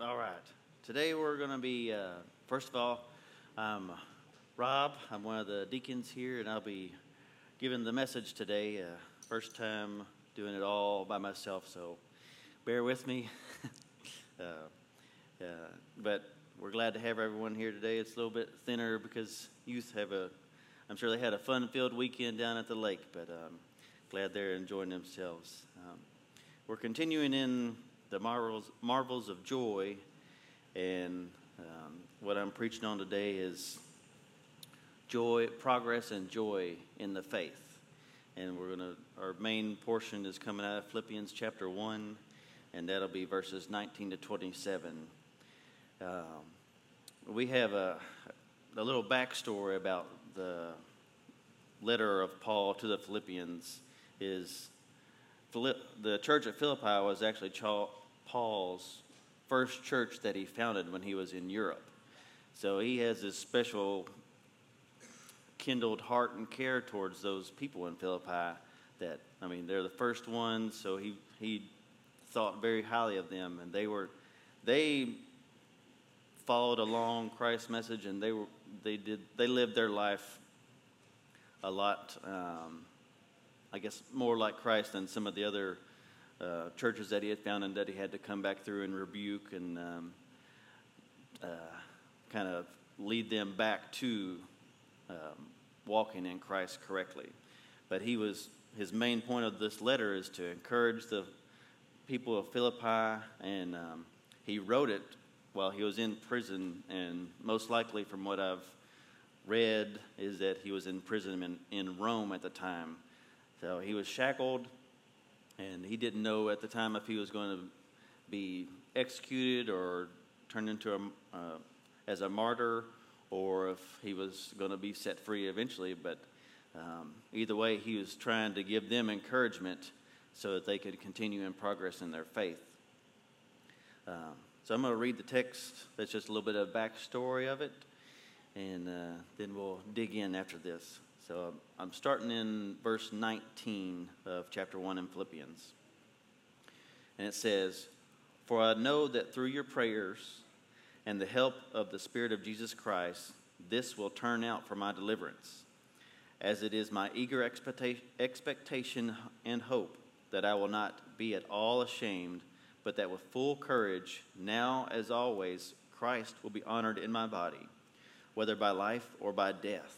All right. Today we're going to be, uh, first of all, I'm Rob. I'm one of the deacons here, and I'll be giving the message today. Uh, first time doing it all by myself, so bear with me. uh, uh, but we're glad to have everyone here today. It's a little bit thinner because youth have a, I'm sure they had a fun-filled weekend down at the lake, but um, glad they're enjoying themselves. Um, we're continuing in the marvels, marvels of joy, and um, what I'm preaching on today is joy, progress, and joy in the faith. And we're gonna, our main portion is coming out of Philippians chapter one, and that'll be verses 19 to 27. Um, we have a, a little backstory about the letter of Paul to the Philippians. Is the church at Philippi was actually Paul's first church that he founded when he was in Europe. So he has this special kindled heart and care towards those people in Philippi that, I mean, they're the first ones, so he, he thought very highly of them, and they were, they followed along Christ's message, and they were, they did, they lived their life a lot, um, I guess, more like Christ than some of the other uh, churches that he had found and that he had to come back through and rebuke and um, uh, kind of lead them back to um, walking in Christ correctly. But he was his main point of this letter is to encourage the people of Philippi, and um, he wrote it while he was in prison. And most likely, from what I've read, is that he was in prison in, in Rome at the time. So he was shackled and he didn't know at the time if he was going to be executed or turned into a uh, as a martyr or if he was going to be set free eventually. But um, either way, he was trying to give them encouragement so that they could continue in progress in their faith. Um, so I'm going to read the text. That's just a little bit of backstory of it, and uh, then we'll dig in after this. So I'm starting in verse 19 of chapter 1 in Philippians. And it says, For I know that through your prayers and the help of the Spirit of Jesus Christ, this will turn out for my deliverance, as it is my eager expectation and hope that I will not be at all ashamed, but that with full courage, now as always, Christ will be honored in my body, whether by life or by death.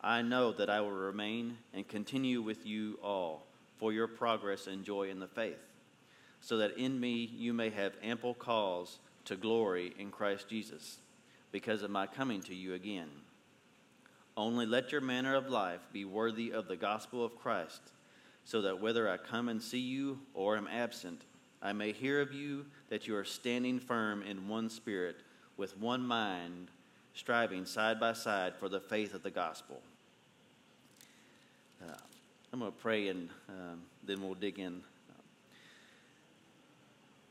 I know that I will remain and continue with you all for your progress and joy in the faith, so that in me you may have ample cause to glory in Christ Jesus, because of my coming to you again. Only let your manner of life be worthy of the gospel of Christ, so that whether I come and see you or am absent, I may hear of you that you are standing firm in one spirit, with one mind, striving side by side for the faith of the gospel uh, I'm going to pray and um, then we'll dig in.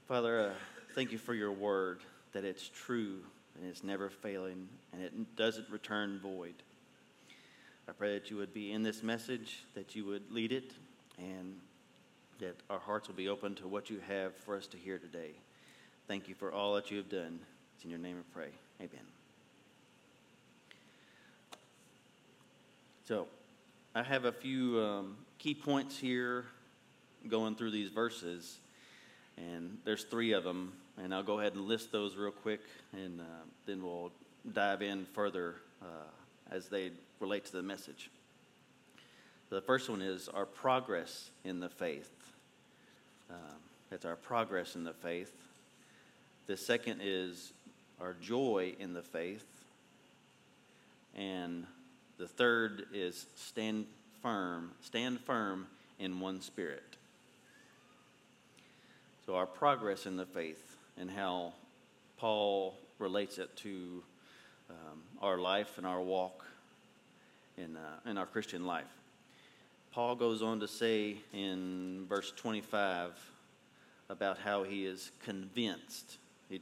Father, uh, thank you for your word, that it's true and it's never failing and it doesn't return void. I pray that you would be in this message, that you would lead it, and that our hearts will be open to what you have for us to hear today. Thank you for all that you have done. It's in your name I pray. Amen. So, I have a few um, key points here going through these verses, and there's three of them, and I'll go ahead and list those real quick, and uh, then we'll dive in further uh, as they relate to the message. The first one is our progress in the faith. Um, that's our progress in the faith. The second is our joy in the faith. And the third is stand firm, stand firm in one spirit. So our progress in the faith and how Paul relates it to um, our life and our walk in, uh, in our Christian life. Paul goes on to say in verse 25 about how he is convinced. He,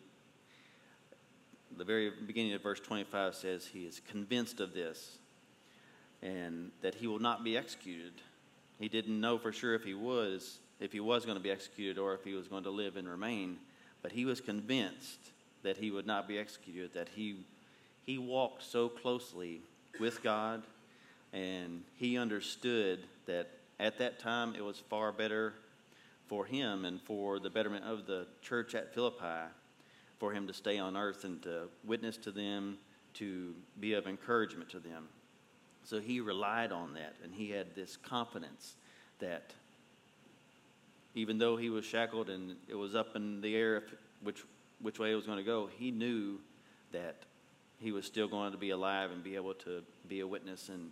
the very beginning of verse 25 says he is convinced of this and that he will not be executed. He didn't know for sure if he was if he was going to be executed or if he was going to live and remain, but he was convinced that he would not be executed, that he he walked so closely with God and he understood that at that time it was far better for him and for the betterment of the church at Philippi for him to stay on earth and to witness to them, to be of encouragement to them. So he relied on that and he had this confidence that even though he was shackled and it was up in the air which, which way it was going to go, he knew that he was still going to be alive and be able to be a witness and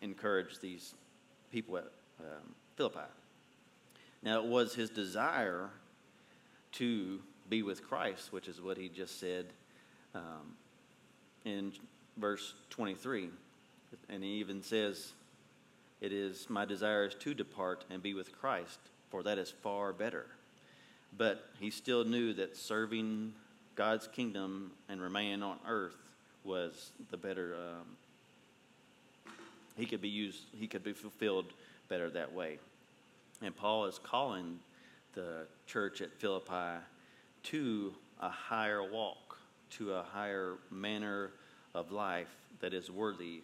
encourage these people at um, Philippi. Now, it was his desire to be with Christ, which is what he just said um, in verse 23. And he even says, It is my desire is to depart and be with Christ, for that is far better. But he still knew that serving God's kingdom and remaining on earth was the better. Um, he could be used. He could be fulfilled better that way. And Paul is calling the church at Philippi to a higher walk, to a higher manner of life that is worthy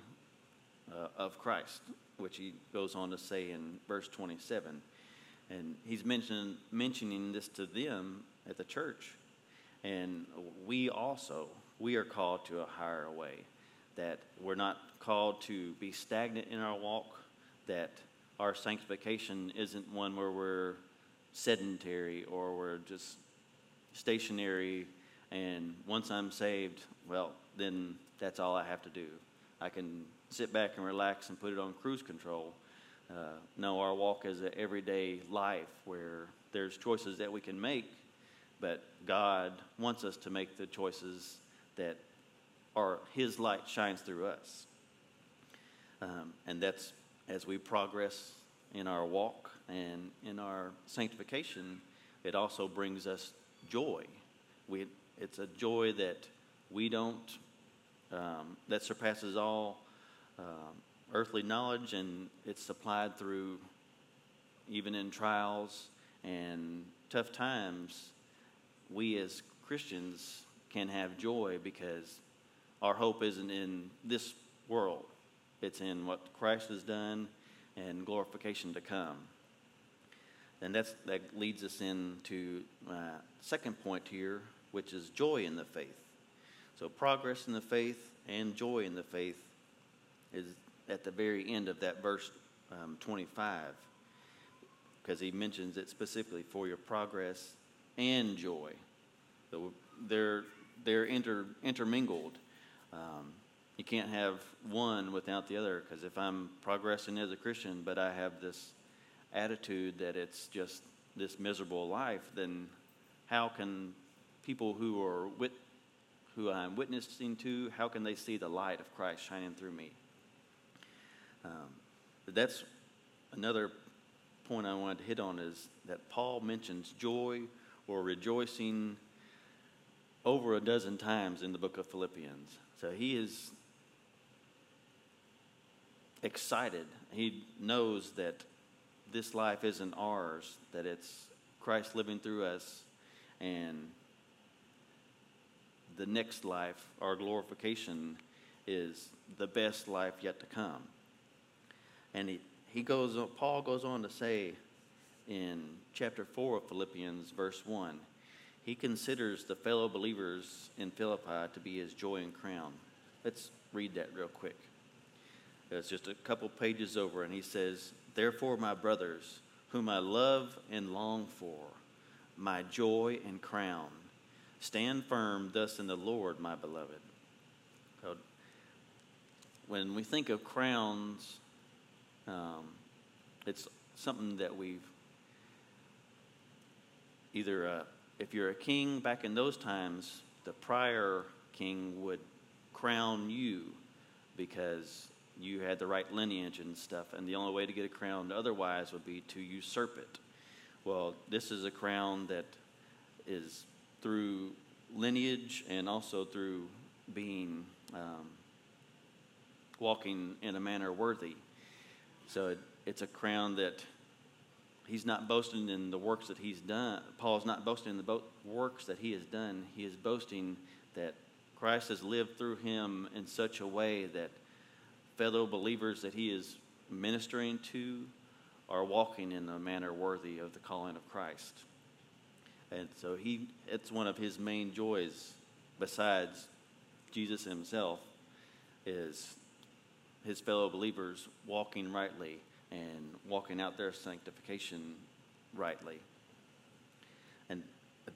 uh, of Christ, which he goes on to say in verse 27. And he's mentioning, mentioning this to them at the church. And we also, we are called to a higher way. That we're not called to be stagnant in our walk, that our sanctification isn't one where we're sedentary or we're just stationary and once I'm saved, well, then that's all I have to do. I can sit back and relax and put it on cruise control. Uh, no, our walk is an everyday life where there's choices that we can make, but God wants us to make the choices that are His light shines through us. Um, and that's as we progress in our walk and in our sanctification, it also brings us joy. We, it's a joy that we don't, um, that surpasses all um, earthly knowledge, and it's supplied through even in trials and tough times. We as Christians can have joy because our hope isn't in this world, it's in what Christ has done and glorification to come. And that's, that leads us into uh, second point here, which is joy in the faith. So progress in the faith and joy in the faith is at the very end of that verse um, 25, because he mentions it specifically for your progress and joy. So they're they're inter, intermingled. Um, you can't have one without the other because if I'm progressing as a Christian, but I have this attitude that it's just this miserable life, then how can people who are wit- who I'm witnessing to, how can they see the light of Christ shining through me? Um, that's another point I wanted to hit on is that Paul mentions joy or rejoicing over a dozen times in the book of Philippians. So he is excited. He knows that this life isn't ours, that it's Christ living through us, and the next life, our glorification, is the best life yet to come. And he, he goes, Paul goes on to say in chapter 4 of Philippians, verse 1, he considers the fellow believers in Philippi to be his joy and crown. Let's read that real quick. It's just a couple pages over, and he says, Therefore, my brothers, whom I love and long for, my joy and crown, stand firm thus in the Lord, my beloved. When we think of crowns, um, it's something that we've either, uh, if you're a king back in those times, the prior king would crown you because you had the right lineage and stuff, and the only way to get a crown otherwise would be to usurp it. Well, this is a crown that is through lineage and also through being um, walking in a manner worthy. So it, it's a crown that he's not boasting in the works that he's done. Paul's not boasting in the bo- works that he has done. He is boasting that Christ has lived through him in such a way that fellow believers that he is ministering to are walking in a manner worthy of the calling of Christ. And so he it's one of his main joys besides Jesus himself is his fellow believers walking rightly and walking out their sanctification rightly. And I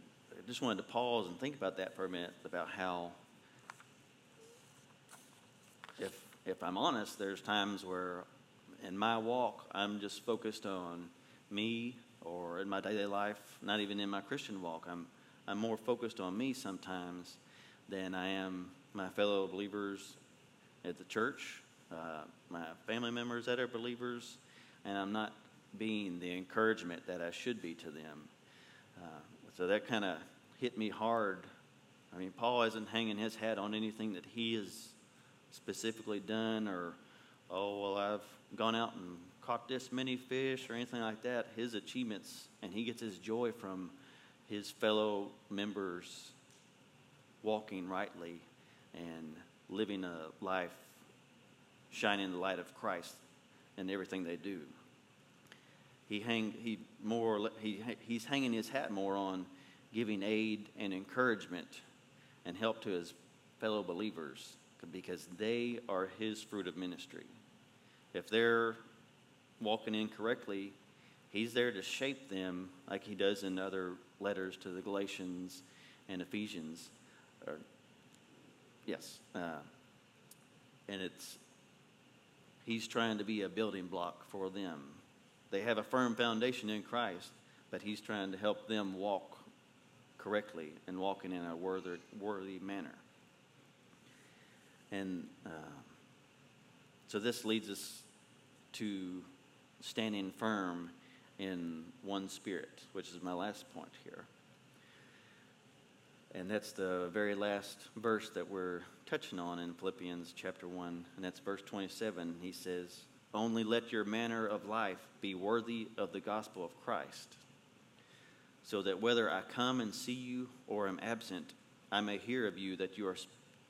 just wanted to pause and think about that for a minute about how if if I'm honest, there's times where in my walk I'm just focused on me or in my daily life, not even in my Christian walk. I'm I'm more focused on me sometimes than I am my fellow believers at the church, uh, my family members that are believers, and I'm not being the encouragement that I should be to them. Uh, so that kind of hit me hard. I mean, Paul isn't hanging his hat on anything that he has specifically done, or, oh, well, I've gone out and caught this many fish, or anything like that. His achievements, and he gets his joy from his fellow members walking rightly and living a life shining the light of Christ in everything they do. He hang he more he he's hanging his hat more on giving aid and encouragement and help to his fellow believers because they are his fruit of ministry. If they're walking incorrectly, he's there to shape them like he does in other letters to the Galatians and Ephesians. Or, yes. Uh, and it's he's trying to be a building block for them. They have a firm foundation in Christ, but he's trying to help them walk correctly and walking in a worthy, worthy manner. And uh, so this leads us to standing firm in one spirit, which is my last point here. And that's the very last verse that we're touching on in Philippians chapter 1, and that's verse 27. He says, Only let your manner of life be worthy of the gospel of Christ, so that whether I come and see you or am absent, I may hear of you that you are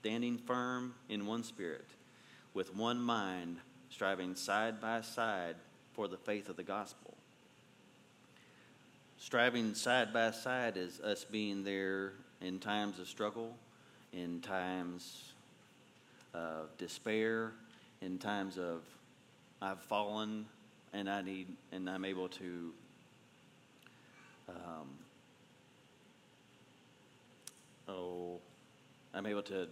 standing firm in one spirit, with one mind, striving side by side for the faith of the gospel. Striving side by side is us being there in times of struggle, in times of despair, in times of I've fallen and I need, and I'm able to um, oh, I'm able to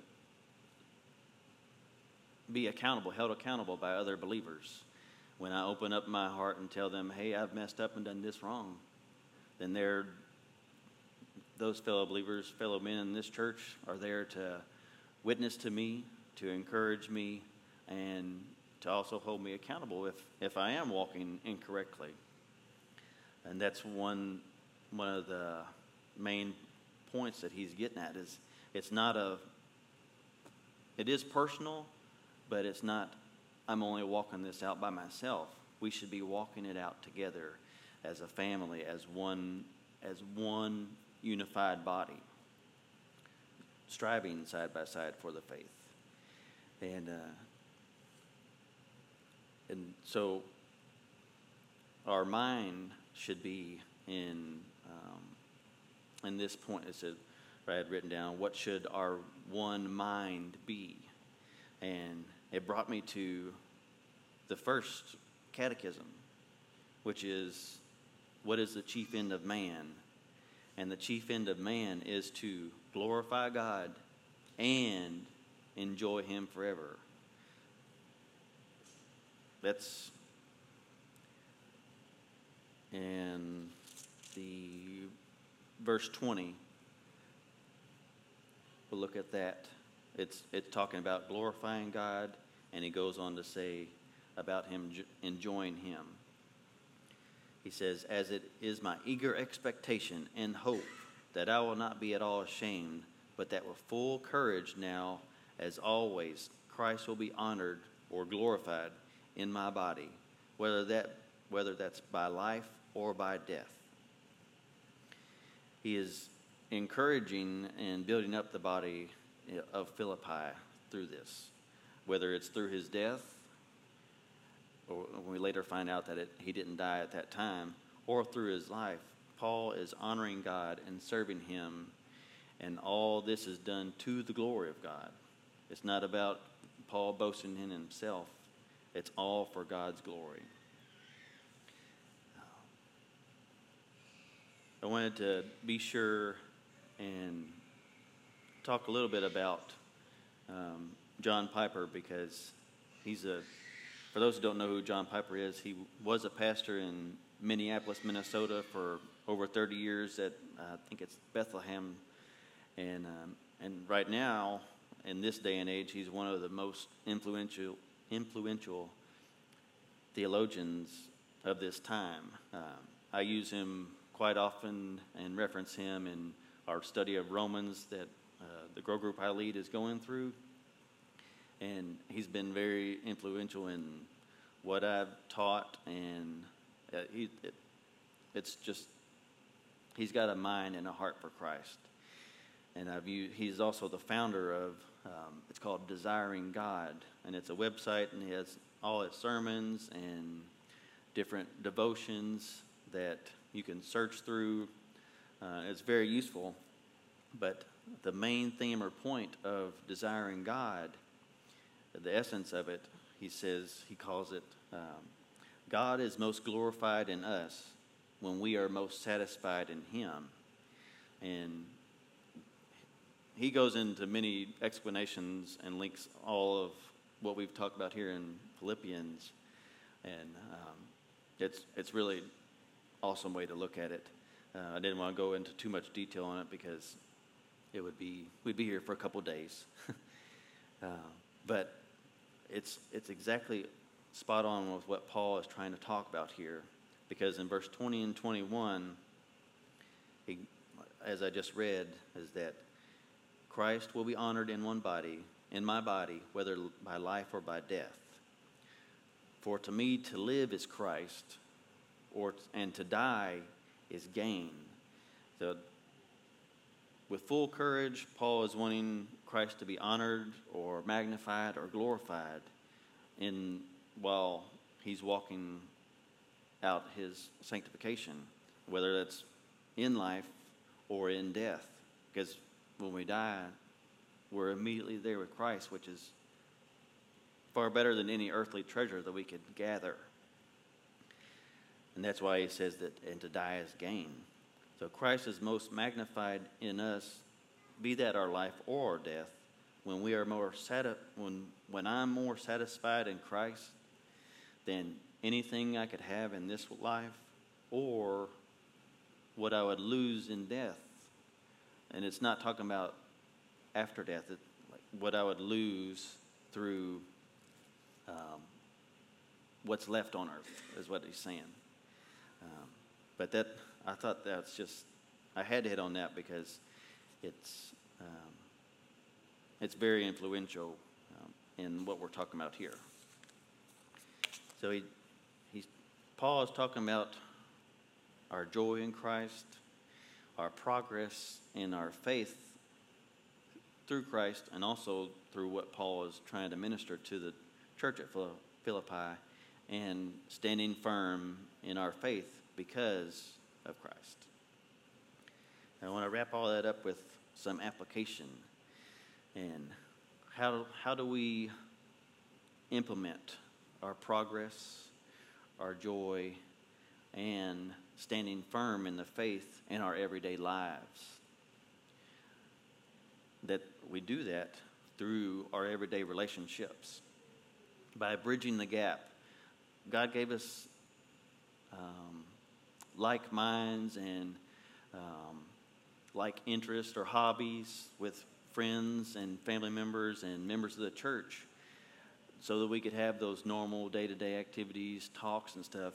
be accountable, held accountable by other believers. When I open up my heart and tell them, hey, I've messed up and done this wrong, then they're, those fellow believers, fellow men in this church are there to witness to me, to encourage me, and to also hold me accountable if, if I am walking incorrectly. And that's one, one of the main points that he's getting at is it's not a, it is personal, but it's not, I'm only walking this out by myself. We should be walking it out together as a family, as one, as one unified body, striving side by side for the faith. And, uh, and so our mind should be in, um, in this point, it said, I had written down, what should our one mind be? And it brought me to the first catechism, which is what is the chief end of man? And the chief end of man is to glorify God and enjoy Him forever. That's in the verse 20 we'll look at that. It's, it's talking about glorifying God, and he goes on to say about him enjoying him. He says, As it is my eager expectation and hope that I will not be at all ashamed, but that with full courage now, as always, Christ will be honored or glorified in my body, whether, that, whether that's by life or by death. He is encouraging and building up the body of Philippi through this, whether it's through his death, or we later find out that it, he didn't die at that time, or through his life. Paul is honoring God and serving him, and all this is done to the glory of God. It's not about Paul boasting in himself, it's all for God's glory. I wanted to be sure and talk a little bit about um, John Piper because he's a, for those who don't know who John Piper is, he was a pastor in Minneapolis, Minnesota for over 30 years at, uh, I think it's Bethlehem. And, um, and right now, in this day and age, he's one of the most influential, influential theologians of this time. Um, I use him quite often and reference him in our study of Romans that uh, the Grow Group I lead is going through. And he's been very influential in what I've taught, and uh, he, it, it's just, he's got a mind and a heart for Christ. And I've used, he's also the founder of, um, it's called Desiring God, and it's a website, and he has all his sermons and different devotions that you can search through. Uh, it's very useful, but the main theme or point of desiring God, the essence of it, he says, he calls it um, God is most glorified in us when we are most satisfied in Him. And he goes into many explanations and links all of what we've talked about here in Philippians. And um, it's, it's really awesome way to look at it. Uh, I didn't want to go into too much detail on it because it would be we'd be here for a couple days. uh, but it's it's exactly spot on with what Paul is trying to talk about here, because in verse 20 and 21, he, as I just read, is that Christ will be honored in one body, in my body, whether by life or by death. For to me to live is Christ, or and to die is gain. So, with full courage, Paul is wanting Christ to be honored or magnified or glorified in while he's walking out his sanctification, whether that's in life or in death. Because when we die, we're immediately there with Christ, which is far better than any earthly treasure that we could gather. And that's why he says that, and to die is gain. So Christ is most magnified in us, be that our life or our death, when we are more sati- when when I'm more satisfied in Christ than anything I could have in this life or what I would lose in death. And it's not talking about after death, it, like what I would lose through um, what's left on earth, is what he's saying. Um, but that I thought that's just I had to hit on that because it's um, it's very influential um, in what we're talking about here. So he he's Paul is talking about our joy in Christ, our progress in our faith through Christ, and also through what Paul is trying to minister to the church at Philippi and standing firm in our faith because of Christ. I want to wrap all that up with some application and how, how do we implement our progress, our joy, and standing firm in the faith in our everyday lives. That we do that through our everyday relationships by bridging the gap God gave us um, like minds and um, like interests or hobbies with friends and family members and members of the church so that we could have those normal day to day activities, talks, and stuff.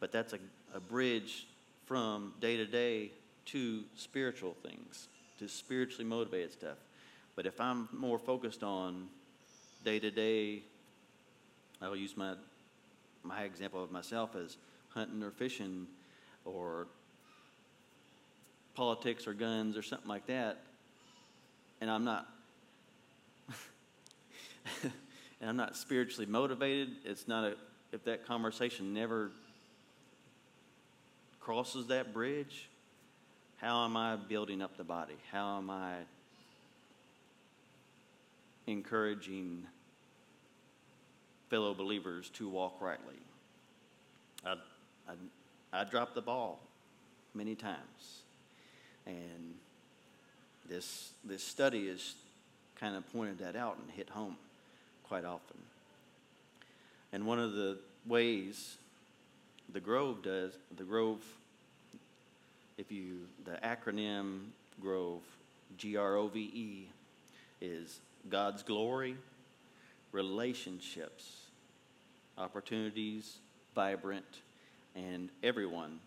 But that's a, a bridge from day to day to spiritual things, to spiritually motivated stuff. But if I'm more focused on day to day, I'll use my my example of myself as hunting or fishing or politics or guns or something like that, and I'm not and I'm not spiritually motivated, it's not a if that conversation never crosses that bridge, how am I building up the body? How am I encouraging fellow believers to walk rightly? I, I, I dropped the ball many times. And this, this study has kind of pointed that out and hit home quite often. And one of the ways the Grove does, the Grove, if you, the acronym Grove, G R O V E, is God's glory, relationships, opportunities, vibrant, and everyone.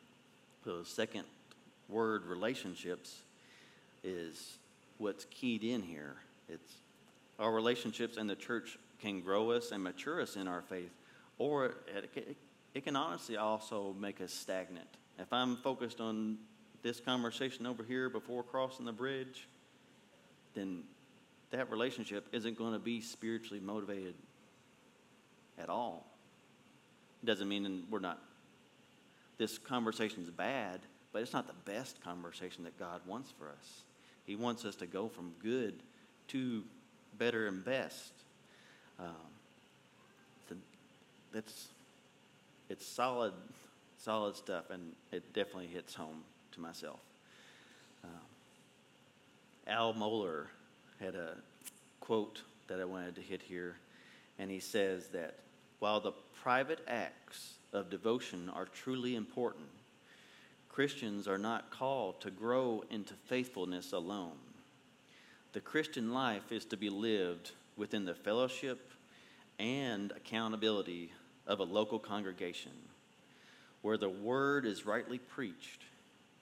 The second word, relationships, is what's keyed in here. It's our relationships and the church can grow us and mature us in our faith, or it, it, can honestly also make us stagnant. If I'm focused on this conversation over here before crossing the bridge, then that relationship isn't going to be spiritually motivated at all. It doesn't mean we're not, this conversation is bad, but it's not the best conversation that God wants for us. He wants us to go from good to better and best. Um, it's solid, solid stuff, and it definitely hits home to myself. Um, Al Mohler had a quote that I wanted to hit here, and he says that while the private acts of devotion are truly important, Christians are not called to grow into faithfulness alone. The Christian life is to be lived within the fellowship and accountability of a local congregation where the word is rightly preached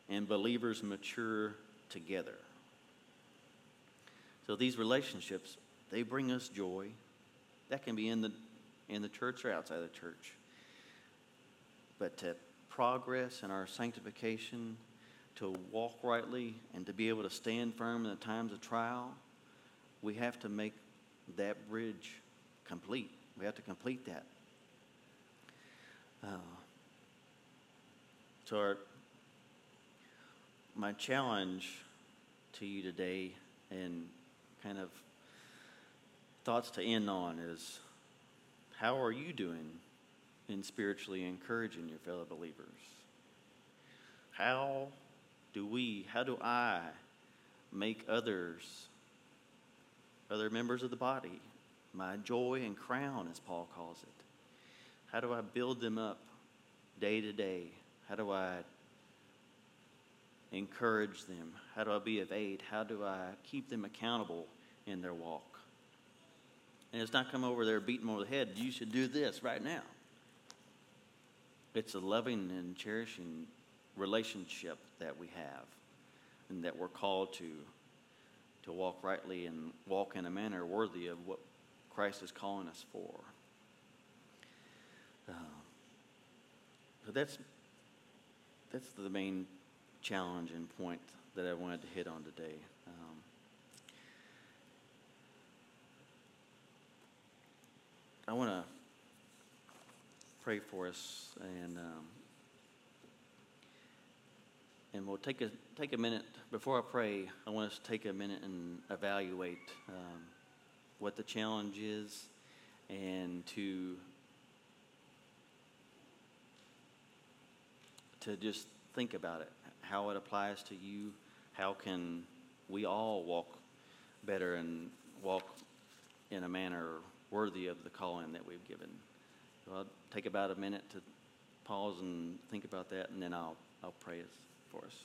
and believers mature together. So these relationships, they bring us joy. That can be in the in the church or outside the church. But to progress and our sanctification, to walk rightly, and to be able to stand firm in the times of trial, we have to make that bridge complete. We have to complete that. Uh, so, our, my challenge to you today, and kind of thoughts to end on, is how are you doing in spiritually encouraging your fellow believers? How do we, how do I make others, other members of the body, my joy and crown, as Paul calls it? How do I build them up day to day? How do I encourage them? How do I be of aid? How do I keep them accountable in their walk? And it's not come over there beating them over the head. You should do this right now. It's a loving and cherishing relationship that we have and that we're called to to walk rightly and walk in a manner worthy of what Christ is calling us for. Uh, so that's that's the main challenge and point that I wanted to hit on today. Um, I want to pray for us, and um, and we'll take a take a minute before I pray. I want us to take a minute and evaluate um, what the challenge is, and to to just think about it, how it applies to you. How can we all walk better and walk in a manner worthy of the calling that we've given. I'll take about a minute to pause and think about that, and then I'll, I'll pray for us.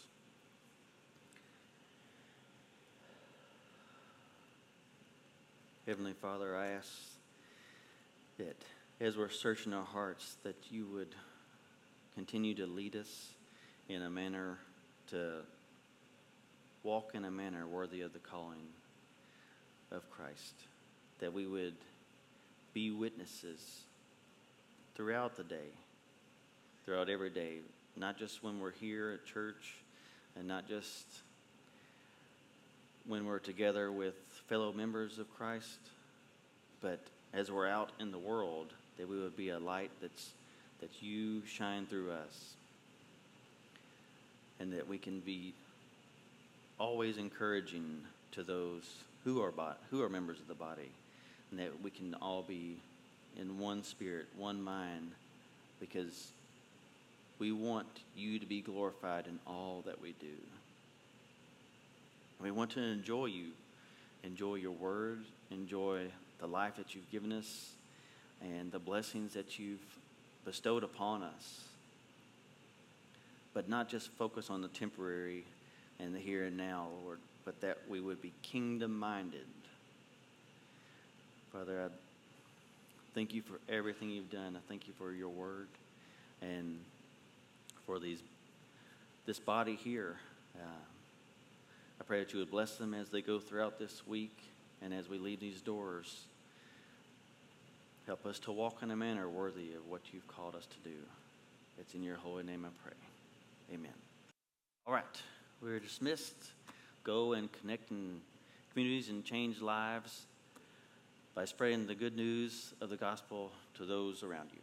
Heavenly Father, I ask that as we're searching our hearts, that you would continue to lead us in a manner to walk in a manner worthy of the calling of Christ, that we would be witnesses throughout the day, throughout every day, not just when we're here at church and not just when we're together with fellow members of Christ, but as we're out in the world, that we would be a light that's that you shine through us and that we can be always encouraging to those who are bo- who are members of the body and that we can all be in one spirit, one mind because we want you to be glorified in all that we do. We want to enjoy you, enjoy your word, enjoy the life that you've given us, and the blessings that you've bestowed upon us. But not just focus on the temporary and the here and now, Lord, but that we would be kingdom minded. Father, I thank you for everything you've done. I thank you for your word and for these this body here. Uh, I pray that you would bless them as they go throughout this week and as we leave these doors. Help us to walk in a manner worthy of what you've called us to do. It's in your holy name I pray. Amen. All right, we're dismissed. Go and connect in communities and change lives by spreading the good news of the gospel to those around you.